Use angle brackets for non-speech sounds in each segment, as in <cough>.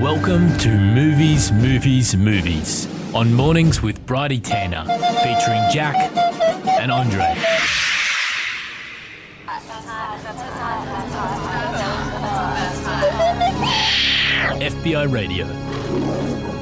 Welcome to Movies, Movies, Movies on Mornings with Bridie Tanner, featuring Jack and Andre. FBI Radio.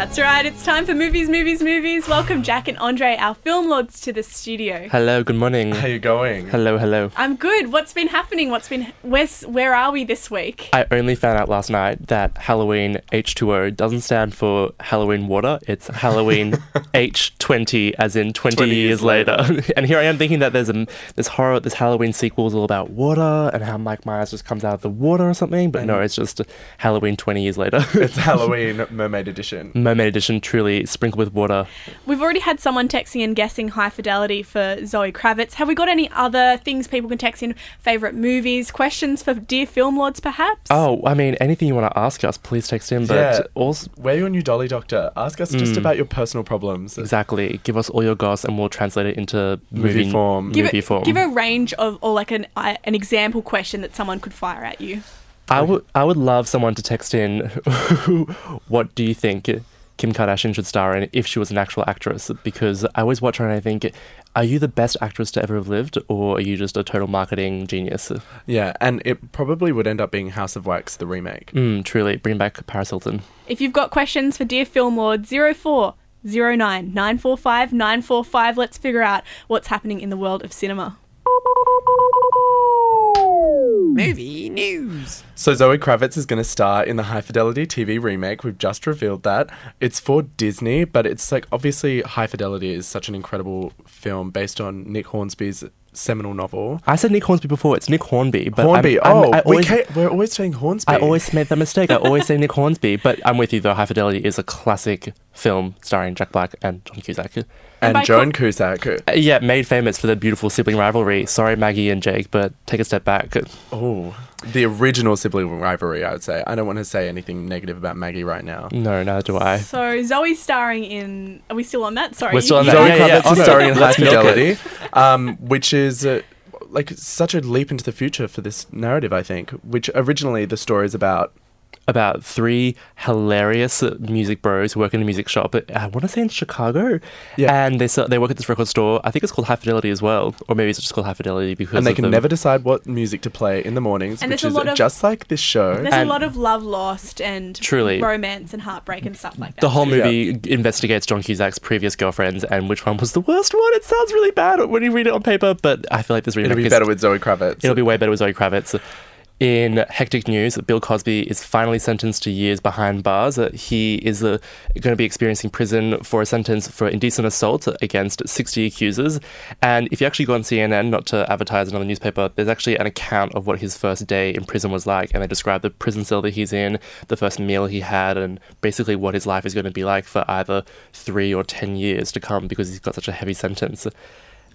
That's right, it's time for movies, movies, movies. Welcome Jack and Andre, our film lords, to the studio. Hello, good morning. How are you going? Hello, hello. I'm good. What's been happening? What's been where's where are we this week? I only found out last night that Halloween H2O doesn't stand for Halloween water. It's Halloween <laughs> H20, as in 20, 20 years, years later. later. <laughs> and here I am thinking that there's a this horror, this Halloween sequel is all about water and how Mike Myers just comes out of the water or something. But no, it's just Halloween 20 years later. It's <laughs> Halloween Mermaid Edition. Mermaid Edition, truly sprinkled with water. We've already had someone texting and guessing high fidelity for Zoe Kravitz. Have we got any other things people can text in? Favorite movies, questions for dear film lords, perhaps? Oh, I mean, anything you want to ask us, please text in. But Yeah. also, We're your new dolly doctor. Ask us just Mm. about your personal problems. exactly, give us all your goss and we'll translate it into Movie movie, form. give movie it, form. give a range of or like an uh, an example question that someone could fire at you. I would I would love someone to text in <laughs> what do you think Kim Kardashian should star in if she was an actual actress because I always watch her and I think are you the best actress to ever have lived or are you just a total marketing genius? Yeah, and it probably would end up being House of Wax, the remake. Mm, truly, bring back Paris Hilton. If you've got questions for Dear Film Lord, 04 09 945 945, let's figure out what's happening in the world of cinema. Movie news. So Zoe Kravitz is going to star in the High Fidelity TV remake. We've just revealed that. It's for Disney, but it's like obviously High Fidelity is such an incredible film based on Nick Hornsby's seminal novel. I said Nick Hornsby before. It's Nick Hornby, but Hornby. I'm, I'm, oh, I we always, can't, we're always saying Hornsby. I always made that mistake. I always say Nick Hornsby, but I'm with you though. High Fidelity is a classic film starring Jack Black and John Cusack. and by Joan co- Cusack. Uh, Yeah, made famous for their beautiful sibling rivalry. Sorry, Maggie and Jake, but take a step back. Oh, the original sibling rivalry. I would say. I don't want to say anything negative about Maggie right now. No, neither do I. So, Zoe's starring in. Are we still on that? Sorry. We're still on that. Zoe Yeah, yeah, Kravitz yeah. is starring in High Let's milk it. Fidelity, um, which is uh, like such a leap into the future for this narrative. I think, which originally the story is about. About three hilarious uh, music bros who work in a music shop. uh, I want to say in Chicago. Yeah. And they sell, they work at this record store. I think it's called High Fidelity as well, or maybe it's just called High Fidelity because And they of can the- never decide what music to play in the mornings, And which there's a is lot of- just like this show. There's And- a lot of love lost and Truly. romance and heartbreak and stuff like that. The whole too. movie investigates John Cusack's previous girlfriends and which one was the worst one. It sounds really bad when you read it on paper, but I feel like this remake It'll be better with Zoe Kravitz. It'll be way better with Zoe Kravitz. In hectic news, that Bill Cosby is finally sentenced to years behind bars. Uh, He is uh, going to be experiencing prison for a sentence for indecent assault against 60 accusers. And if you actually go on CNN, not to advertise another newspaper, there's actually an account of what his first day in prison was like. And they describe the prison cell that he's in, the first meal he had, and basically what his life is going to be like for either three or 10 years to come because he's got such a heavy sentence.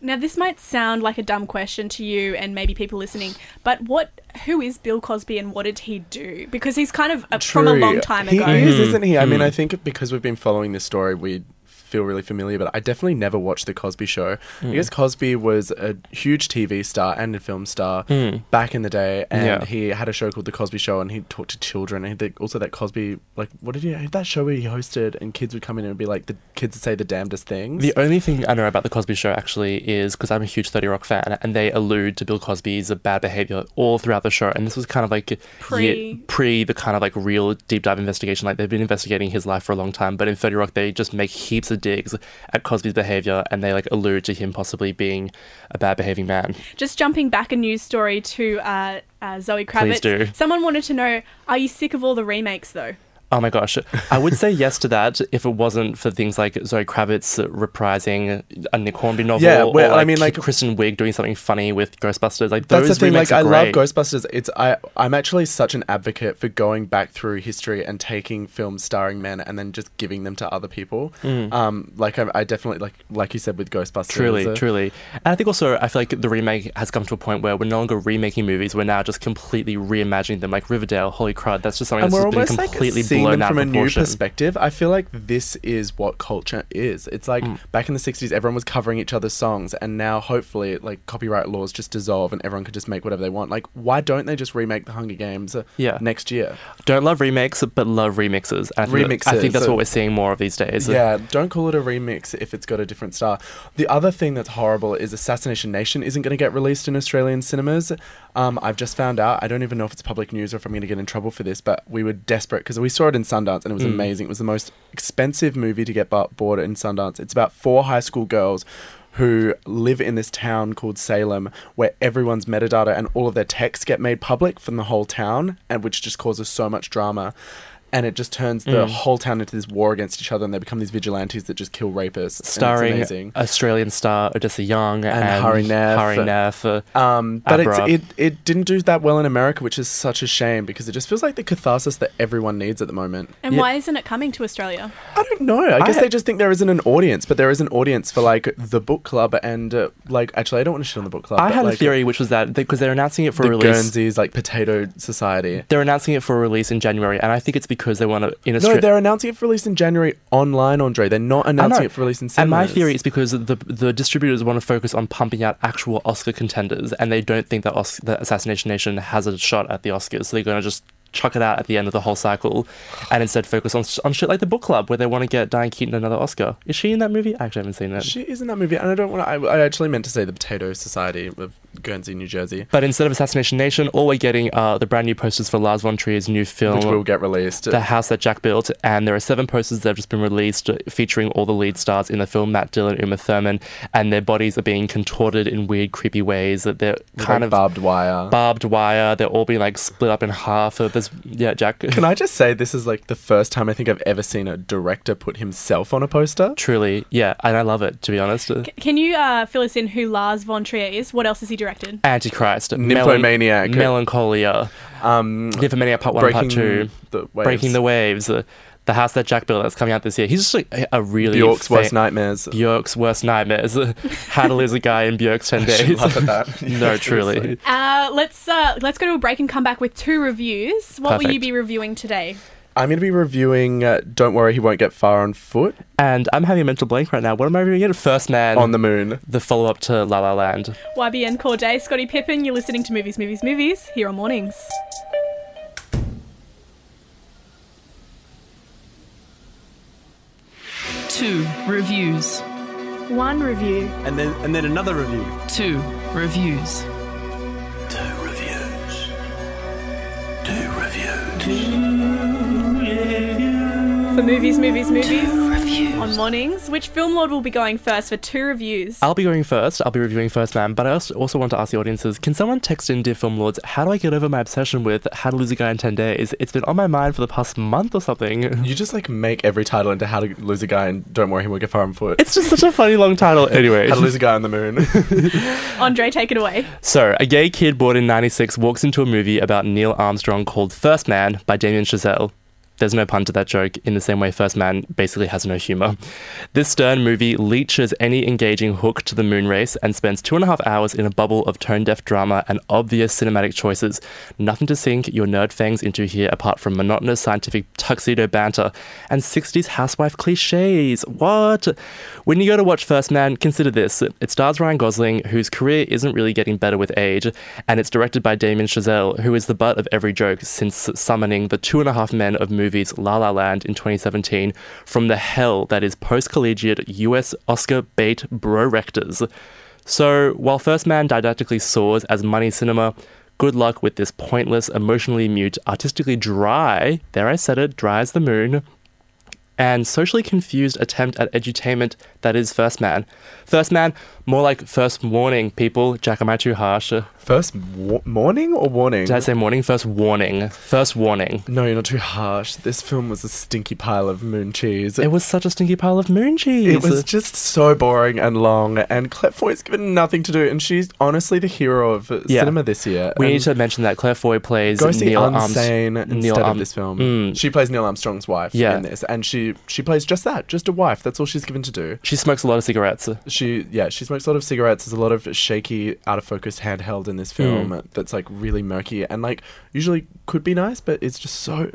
Now, this might sound like a dumb question to you and maybe people listening, but what? Who is Bill Cosby and what did he do? Because he's kind of uh, from a long time he ago. is, isn't he? I mean, Mm. I think because we've been following this story, we feel really familiar, but I definitely never watched The Cosby Show. Mm. Because Cosby was a huge TV star and a film star Mm. back in the day, and Yeah. he had a show called The Cosby Show, and he talked to children. And he, also, that Cosby, like, what did he, that show where he hosted, and kids would come in and be like, the kids would say the damnedest things. The only thing I know about the Cosby Show actually is because I'm a huge 30 Rock fan, and they allude to Bill Cosby's bad behavior all throughout the show. And this was kind of like Pre- yeah, pre the kind of like real deep dive investigation. Like they've been investigating his life for a long time, but in 30 Rock they just make heaps of digs at Cosby's behavior, and they like allude to him possibly being a bad behaving man. Just jumping back a news story to uh, uh, Zoe Kravitz. Please do. Someone wanted to know: Are you sick of all the remakes, though? Oh my gosh. I would say yes to that if it wasn't for things like Zoe Kravitz reprising a Nick Hornby novel. Yeah, well, or I mean, like- Kristen Wiig doing something funny with Ghostbusters. Like That's those the thing. Like, I love. Ghostbusters. It's I. I'm actually such an advocate for going back through history and taking films starring men and then just giving them to other people. Um, like I, I definitely like like you said with Ghostbusters. Truly, uh, truly. And I think also, I feel like the remake has come to a point where we're no longer remaking movies, we're now just completely reimagining them. Like Riverdale, holy crud, that's just something And that's just been almost like completely seeing them from a new perspective, I feel like this is what culture is. It's like Mm. back in the 60s, everyone was covering each other's songs, and now hopefully, like, copyright laws just dissolve and everyone could just make whatever they want. Like, why don't they just remake The Hunger Games uh, Yeah. next year? Don't love remakes, but love remixes. I think that- I think that's so- what we're seeing more of these days. Yeah, don't call it a remix if it's got a different star. The other thing that's horrible is Assassination Nation isn't going to get released in Australian cinemas. Um, I've just found out. I don't even know if it's public news or if I'm going to get in trouble for this, but we were desperate because we saw it in Sundance and it was Mm. amazing. It was the most expensive movie to get bought in Sundance. It's about four high school girls who live in this town called Salem where everyone's metadata and all of their texts get made public from the whole town and which just causes so much drama and it just turns the Mm. whole town into this war against each other and they become these vigilantes that just kill rapists and Starring it's Australian star Odessa Young and, And Hari Nef. Hari Nef, uh, um, but it's, it, it didn't do that well in America, which is such a shame because it just feels like the catharsis that everyone needs at the moment. And Yeah. why isn't it coming to Australia? I don't know. I guess I- they just think there isn't an audience, but there is an audience for like the book club and uh, like actually I don't want to shit on the book club. I but, had a theory, which was that because they're announcing it for The release, Guernseys like potato society. they're announcing it for a release in January, and I think it's because they want to in No, they're announcing it for release in January online, Andre. They're not announcing it for release in cinemas. And my theory is because the the distributors want to focus on pumping out actual Oscar contenders, and they don't think that Os- that Assassination Nation has a shot at the Oscars, so they're going to just chuck it out at the end of the whole cycle, and instead focus on on shit like the Book Club, where they want to get Diane Keaton another Oscar. Is she in that movie? I actually haven't seen it. She is in that movie, and I don't want to. I, I actually meant to say the Potato Society of Guernsey, New Jersey, But instead of Assassination Nation, all we're getting are the brand new posters for Lars von Trier's new film. which will get released. the house that Jack built, and there are seven posters that have just been released featuring all the lead stars in the film Matt Dillon, Uma Thurman, and their bodies are being contorted in weird, creepy ways. That they're kind like, of barbed wire. barbed wire. They're all being like split up in half. There's yeah, Jack. Can I <laughs> just say this is like the first time I think I've ever seen a director put himself on a poster? Truly, yeah, and I love it to be honest. C- Can you uh, fill us in who Lars von Trier is? What else is he directed? Antichrist, Nymphomaniac. Melancholia, Um, Nymphomaniac Part One, breaking Part Two, the waves. Breaking the Waves, uh, the house that Jack built that's coming out this year. He's just like a- a really Bjork's fa- worst nightmares. Bjork's worst nightmares. <laughs> How to lose a guy in Bjork's ten <laughs> days. laugh at that. <laughs> no, truly. Uh, let's uh, let's go to a break and come back with two reviews. What will you be reviewing today? I'm going to be reviewing uh, Don't Worry, He Won't Get Far on Foot And I'm having a mental blank right now. What am I reviewing? First Man, on the Moon. the follow up to La La Land. YBN Corday, Scottie Pippen. You're listening to Movies, Movies, Movies here on Mornings. Two reviews. One review. And then and then another review. Two reviews. For Movies, Movies, Movies on Mornings. Which film lord will be going first for two reviews? I'll be going first. I'll be reviewing First Man, but I also, also want to ask the audiences can someone text in, Dear Film Lords, how do I get over my obsession with How to Lose a Guy in 10 Days? It's been on my mind for the past month or something. You just like make every title into How to Lose a Guy and Don't Worry, He Won't Get Far on Foot. It's just such a funny long title. <laughs> Anyway. How to Lose a Guy on the Moon. <laughs> Andre, take it away. So, a gay kid born in 96 walks into a movie about Neil Armstrong called First Man by Damien Chazelle. There's no pun to that joke, in the same way First Man basically has no humour. This stern movie leeches any engaging hook to the moon race and spends two and a half hours in a bubble of tone deaf drama and obvious cinematic choices. Nothing to sink your nerd fangs into here apart from monotonous scientific tuxedo banter and 60s housewife cliches. What? When you go to watch First Man, consider this. It stars Ryan Gosling, whose career isn't really getting better with age, and it's directed by Damien Chazelle, who is the butt of every joke since summoning the two and a half men of movies La La Land in 2017 from the hell that is post collegiate US Oscar bait bro rectors. So, while First Man didactically soars as money cinema, good luck with this pointless, emotionally mute, artistically dry, there I said it, dry as the moon, and socially confused attempt at edutainment that is First Man. First Man, more like First Warning, people. Jack, am I too harsh? First wa- morning or warning? Did I say morning? First Warning. First Warning. no, you're not too harsh. This film was a stinky pile of moon cheese. It was such a stinky pile of moon cheese. It was just so boring and long, and Claire Foy's given nothing to do, and she's honestly the hero of Yeah. cinema this year. we and need to mention that Claire Foy plays go see Neil Armstrong. Unsane instead of this film. Mm. She plays Neil Armstrong's wife Yeah. in this, and she she plays just that, just a wife. That's all she's given to do. She smokes a lot of cigarettes. She yeah, she smokes a lot of cigarettes. There's a lot of shaky, out of focus handheld in this film that's like really murky and like usually could be nice, but it's just so.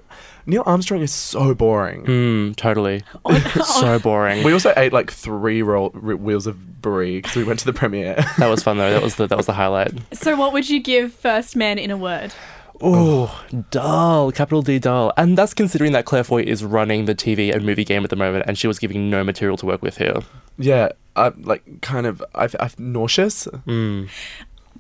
Neil Armstrong is so boring. Mm, totally. <laughs> <laughs> so boring. We also ate like three roll, r- wheels of brie because we went to the premiere. <laughs> that was fun though. That was the that was the highlight. So, what would you give First Man in a word? Oh, dull, capital D dull. And that's considering that Claire Foy is running the TV and movie game at the moment and she was giving no material to work with here. yeah, I'm like kind of. I've, I've nauseous.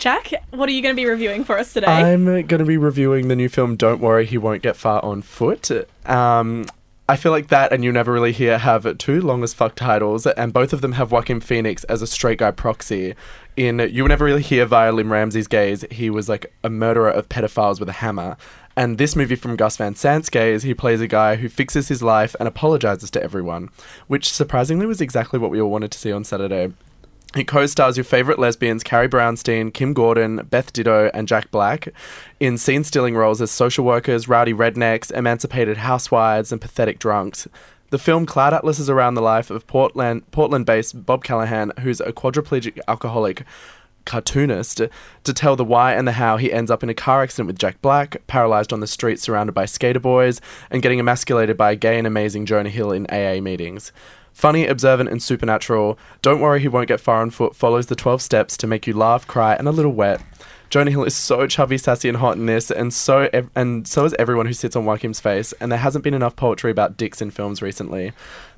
Jack, what are you going to be reviewing for us today? I'm going to be reviewing the new film Don't Worry, He Won't Get Far on Foot. Um, I feel like that and You Never Really Hear have two long as fuck titles, and both of them have Joaquin Phoenix as a straight guy proxy. In You Never Really Hear via Lynne Ramsay's gaze, he was like a murderer of pedophiles with a hammer. And this movie from Gus Van Sant's gaze, he plays a guy who fixes his life and apologizes to everyone, which surprisingly was exactly what we all wanted to see on Saturday. It co-stars your favorite lesbians Carrie Brownstein, Kim Gordon, Beth Ditto, and Jack Black in scene-stealing roles as social workers, rowdy rednecks, emancipated housewives, and pathetic drunks. The film Cloud Atlas is around the life of Portland Portland-based Bob Callahan, who's a quadriplegic alcoholic cartoonist to tell the why and the how he ends up in a car accident with Jack Black, paralyzed on the street surrounded by skater boys, and getting emasculated by a gay and amazing Jonah Hill in AA meetings. Funny, observant, and supernatural, Don't Worry He Won't Get Far on Foot follows the 12 steps to make you laugh, cry, and a little wet. Jonah Hill is so chubby, sassy, and hot in this, and so ev- and so is everyone who sits on Joaquin's face. And there hasn't been enough poetry about dicks in films recently.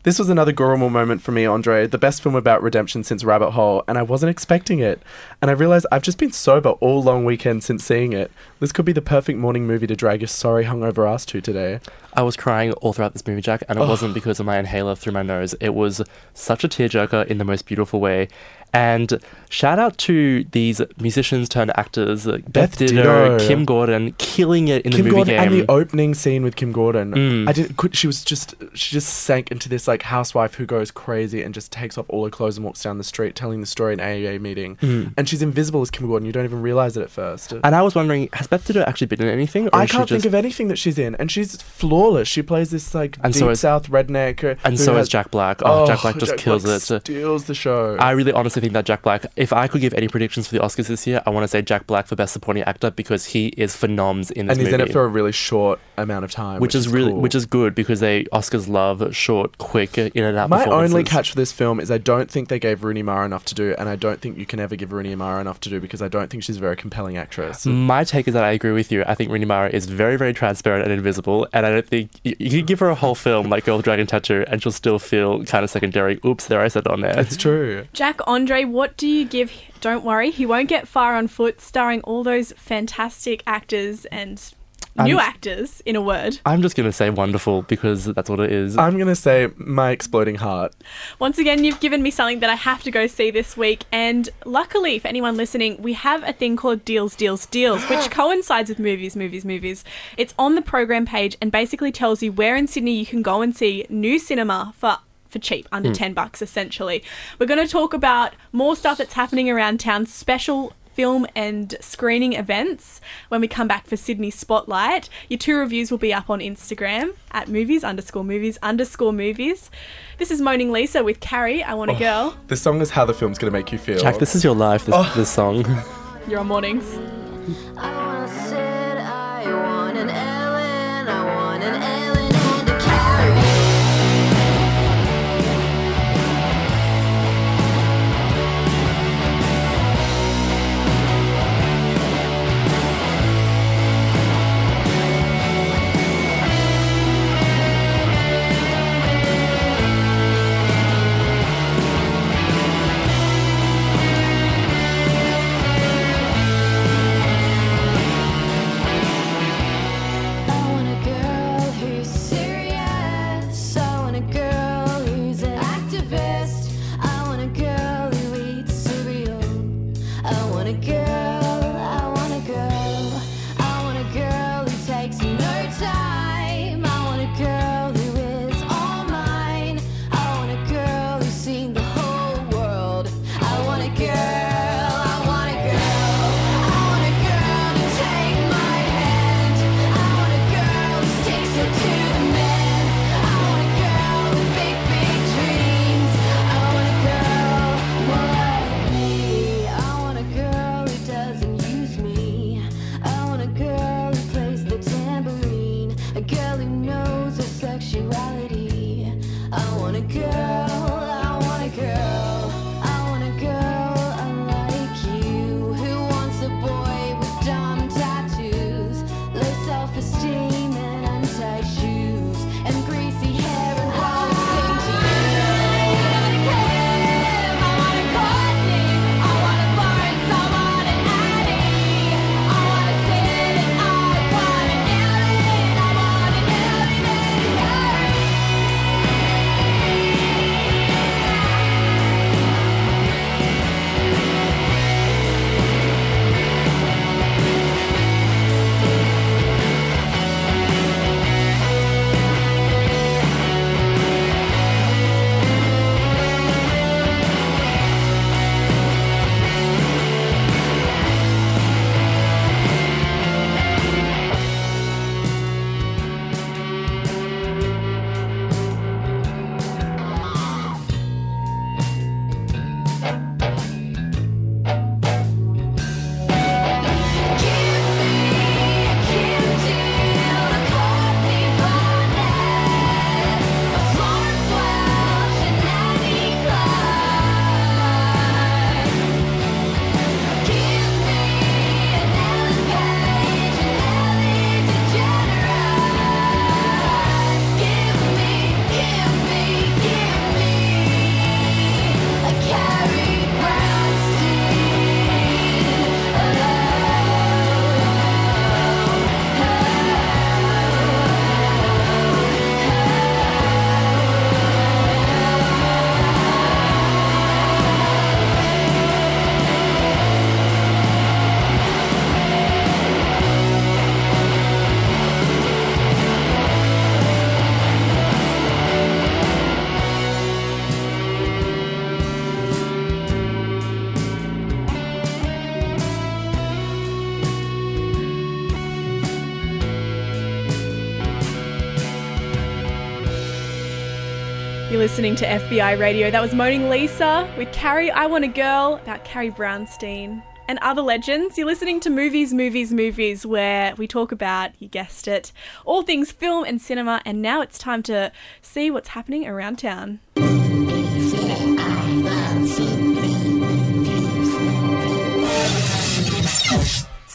This was another Goromal moment for me, Andre. The best film about redemption since Rabbit Hole, and I wasn't expecting it. And I realized I've just been sober all long weekend since seeing it. This could be the perfect morning movie to drag your sorry hungover ass to today. I was crying all throughout this movie, Jack, and it wasn't because of my inhaler through my nose. It was such a tearjerker in the most beautiful way. And shout out to these musicians turned actors, uh, Beth, Beth Ditto, Ditto. Kim Gordon, killing it in Kim the movie Gordon game. and the opening scene with Kim Gordon. Mm. I didn't. Could, she was just. She just sank into this like housewife who goes crazy and just takes off all her clothes and walks down the street telling the story in AA meeting. Mm. And she's invisible as Kim Gordon. You don't even realize it at first. and I was wondering, has Beth Ditto actually been in anything? Or I can't just, think of anything that she's in, and she's flawless. She plays this like And deep so is- South redneck, uh, And so has- is Jack Black. Oh, Jack Black just kills Black it. Steals the show. I really honestly think that Jack Black, if I could give any predictions for the Oscars this year, I want to say Jack Black for Best Supporting Actor because he is phenoms in this and he's movie. in it for a really short amount of time, which, is, really, cool. which is good because they Oscars love short, quick, in and out. My only catch for this film is I don't think they gave Rooney Mara enough to do, and I don't think you can ever give Rooney Mara enough to do because I don't think she's a very compelling actress. My take is that I agree with you. I think Rooney Mara is very, very transparent and invisible, and I don't think you, you could give her a whole film like Girl with Dragon Tattoo, and she'll still feel kind of secondary. Oops, there I said it on there. It's true. Jack Andre, what do you give? Don't worry, he won't get far on foot, starring all those fantastic actors and new I'm- actors. In a word, I'm just gonna say wonderful because that's what it is. I'm gonna say my exploding heart. once again, you've given me something that I have to go see this week. And luckily, for anyone listening, we have a thing called Deals, Deals, Deals, which <gasps> coincides with movies, movies, movies. It's on the program page and basically tells you where in Sydney you can go and see new cinema for for cheap, under hmm. 10 bucks essentially. We're going to talk about more stuff that's happening around town, special film and screening events when we come back for Sydney Spotlight. Your two reviews will be up on Instagram at movies underscore movies underscore movies. This is Moaning Lisa with Carrie, I Want a oh, Girl. The song is how the film's gonna make you feel. Jack, this is your life. This, oh. this song. You're on mornings. Listening to FBI Radio. That was Moaning Lisa with Carrie I Want a Girl about Carrie Brownstein and other legends. You're listening to Movies, Movies, Movies, where we talk about, you guessed it, all things film and cinema. And now it's time to see what's happening around town.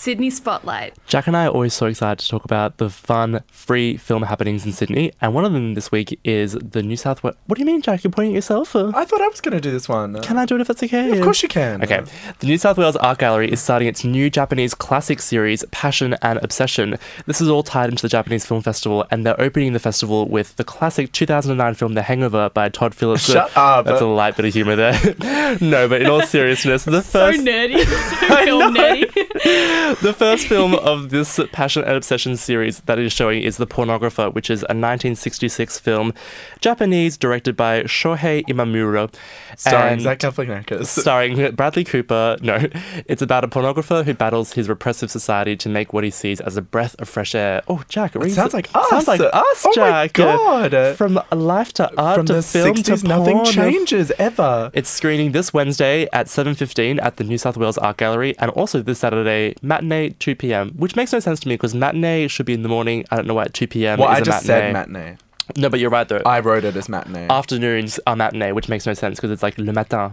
Sydney Spotlight. Jack and I are always so excited to talk about the fun, free film happenings in Sydney, and one of them this week is the New South Wales. What do you mean, Jack? You're pointing at yourself? Or? I thought I was going to do this one. Can I do it if that's okay? Of course you can. Okay. The New South Wales Art Gallery is starting its new Japanese classic series, Passion and Obsession. This is all tied into the Japanese Film Festival, and they're opening the festival with the classic 2009 film The Hangover by Todd Phillips. Shut up. That's a light bit of humor there. <laughs> no, but in all seriousness, the So first nerdy. <laughs> so film nerdy. <laughs> the first film of this Passion and Obsession series that is showing is The Pornographer, which is a 1966 film, Japanese, directed by Shohei Imamura. Starring Zach Galifianakis. <laughs> Starring Bradley Cooper. No, it's about a pornographer who battles his repressive society to make what he sees as a breath of fresh air. Oh, Jack, it, It sounds like us. Sounds like oh us, Oh my Jack. God. From life to art From to the film 60s, to nothing porn. changes ever. It's screening this Wednesday at 7.15 at the New South Wales Art Gallery and also this Saturday, matinee 2pm, which makes no sense to me because matinee should be in the morning. I don't know why at 2pm Well, is I just matinee. said matinee. No, but you're right though. I wrote it as matinee. Afternoons are matinee, which makes no sense because it's like le matin.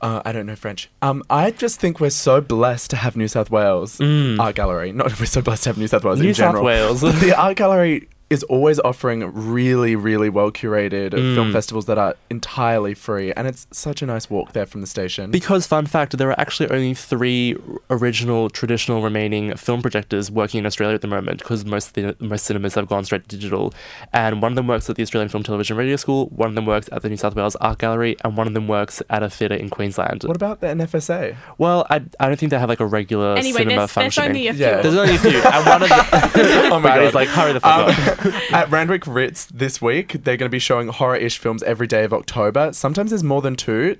Uh, I don't know French. Um, I just think we're so blessed to have New South Wales Art Gallery. Not we're so blessed to have New South Wales Mm. New in South general. Wales. <laughs> the Art Gallery is always offering really, really well curated Mm. film festivals that are entirely free, and it's such a nice walk there from the station. Because, fun fact, there are actually only three original, traditional remaining film projectors working in Australia at the moment because most, the, most cinemas have gone straight to digital. And one of them works at the Australian Film Television Radio School, one of them works at the New South Wales Art Gallery, and one of them works at a theatre in Queensland. what about the NFSA? Well, I, I don't think they have like a regular Anyway, cinema there's, there's only a few. Yeah. There's only a few. And one of the. <laughs> Oh my Riley's God. like, hurry the fuck up. <laughs> At Randwick Ritz this week, they're going to be showing horror-ish films every day of October. Sometimes there's more than two.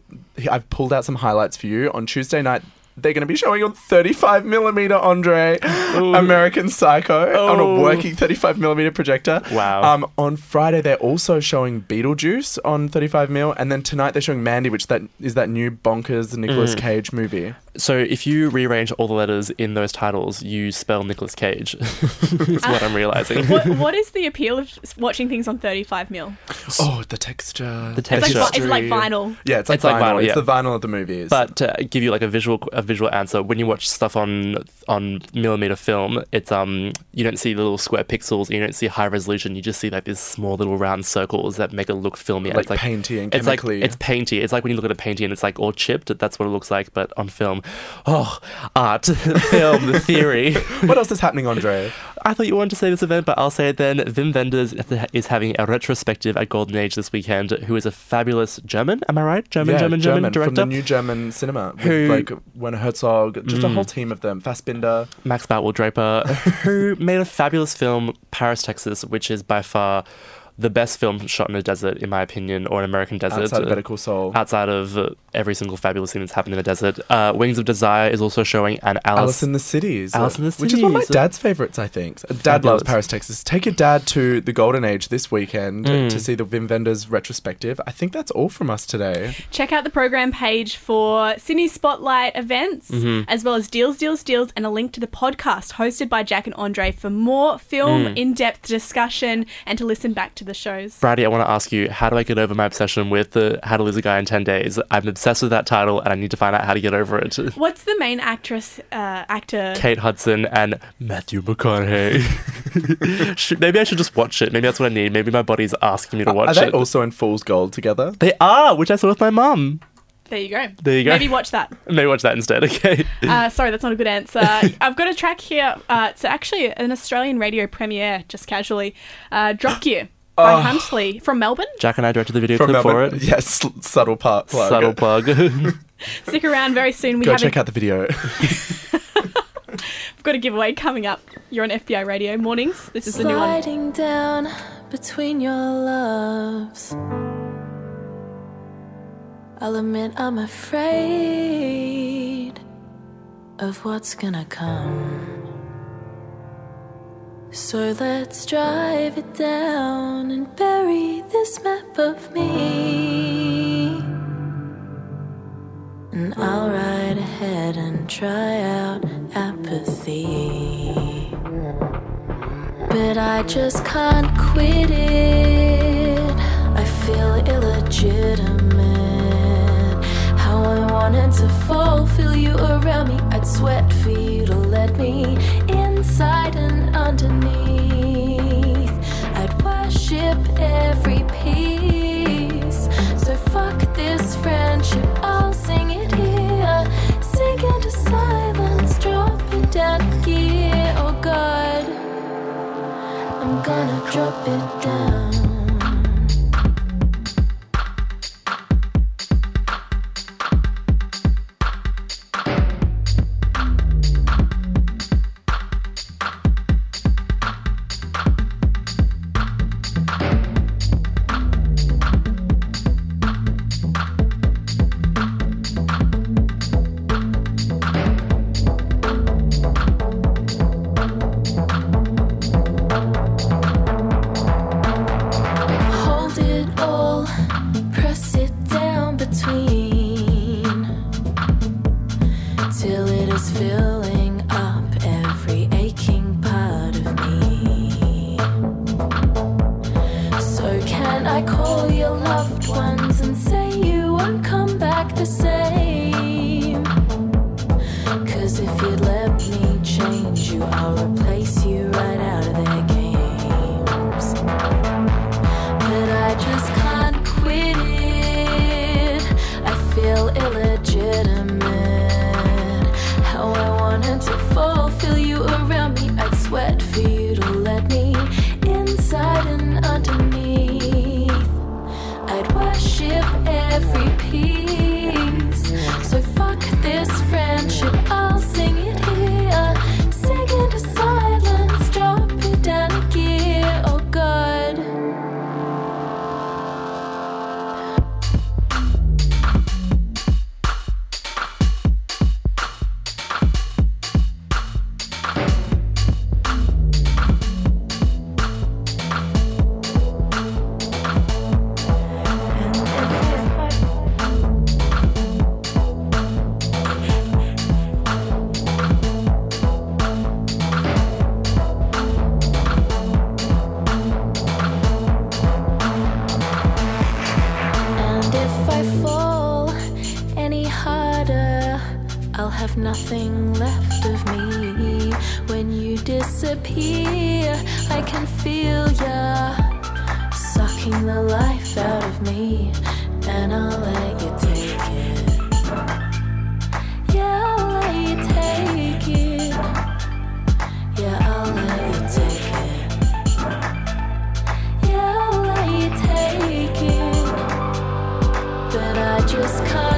I've pulled out some highlights for you. On Tuesday night, they're going to be showing on 35 millimeter Andre American Psycho on Oh. a working 35 millimeter projector. Wow. Um, on Friday, they're also showing Beetlejuice on 35 mil, and then tonight they're showing Mandy, which that is that new bonkers Nicolas Mm. Cage movie. So if you rearrange all the letters in those titles, you spell Nicolas Cage. <laughs> is what I'm realizing. what, what is the appeal of watching things on 35 mil? Oh, the texture. The It's like, texture. it's like vinyl. Yeah, it's like It's like vinyl. vinyl, It's yeah. the vinyl of the movies. But to give you like a visual a visual answer, when you watch stuff on on millimeter film, it's um you don't see the little square pixels, you don't see high resolution, you just see like these small little round circles that make it look filmy. and Like it's like painty and it's like chemically. it's painty. It's like when you look at a painting and it's like all chipped. That's what it looks like, but on film. Oh, art, <laughs> film, the theory. <laughs> what else is happening, Andre? I thought you wanted to say this event, but I'll say it then. Wim Wenders is having a retrospective at Golden Age this weekend. Who is a fabulous German? Am I right? German, yeah, German, German, from director. the new German cinema. Who- like Werner Herzog, just a mm. whole team of them. Fassbinder. Max Bartwell Draper, <laughs> who made a fabulous film, Paris, Texas, which is by far the best film shot in a desert, in my opinion, or an American desert. Outside of uh, Better Call Saul. outside of uh, every single fabulous thing that's happened in a desert. Uh, Wings of Desire is also showing, and Alice. Alice in the Cities. Alice in the Which is one of my dad's favourites, I think. Dad loves Paris, Texas. Take your dad to the Golden Age this weekend Mm. to see the Wim Wenders retrospective. I think that's all from us today. Check out the program page for Sydney Spotlight events, Mm-hmm. as well as deals, deals, deals, and a link to the podcast hosted by Jack and Andre for more film Mm. in depth discussion and to listen back to the shows. Brady, I want to ask you, how do I get over my obsession with uh, How to Lose a Guy in 10 Days? I'm obsessed with that title and I need to find out how to get over it. <laughs> What's the main actress, uh, actor? Kate Hudson and Matthew McConaughey. <laughs> Maybe I should just watch it. Maybe that's what I need. Maybe my body's asking me to Are watch they it. also in Fool's Gold together? they are, which I saw with my mum. There you go. There you go. Maybe watch that. <laughs> Maybe watch that instead, okay? Uh, sorry, that's not a good answer. I've got a track here. Uh, it's actually an Australian radio premiere, just casually. Uh, Drop Gear by Oh. Huntley from Melbourne. Jack and I directed the video From clip for it. Yes, subtle part plug. Subtle plug. <laughs> <laughs> Stick around very soon. We Go have check a, out the video. <laughs> we've got a giveaway coming up. You're on FBI Radio mornings. This is the new one. Sliding down between your loves. I'll admit I'm afraid of what's gonna come. So let's drive it down and bury this map of me. And I'll ride ahead and try out apathy. But I just can't quit it. I feel illegitimate. I wanted to fall, feel you around me. I'd sweat for you to let me inside and underneath. I'd worship every piece. So fuck this friendship, I'll sing it here. Sink into silence, drop it down a gear. Oh God. I'm gonna drop it down. Disappear, I can feel ya sucking the life out of me, and I'll let you take it. Yeah, I'll let you take it. Yeah, I'll let you take it. Yeah, I'll let you take it. But I just can't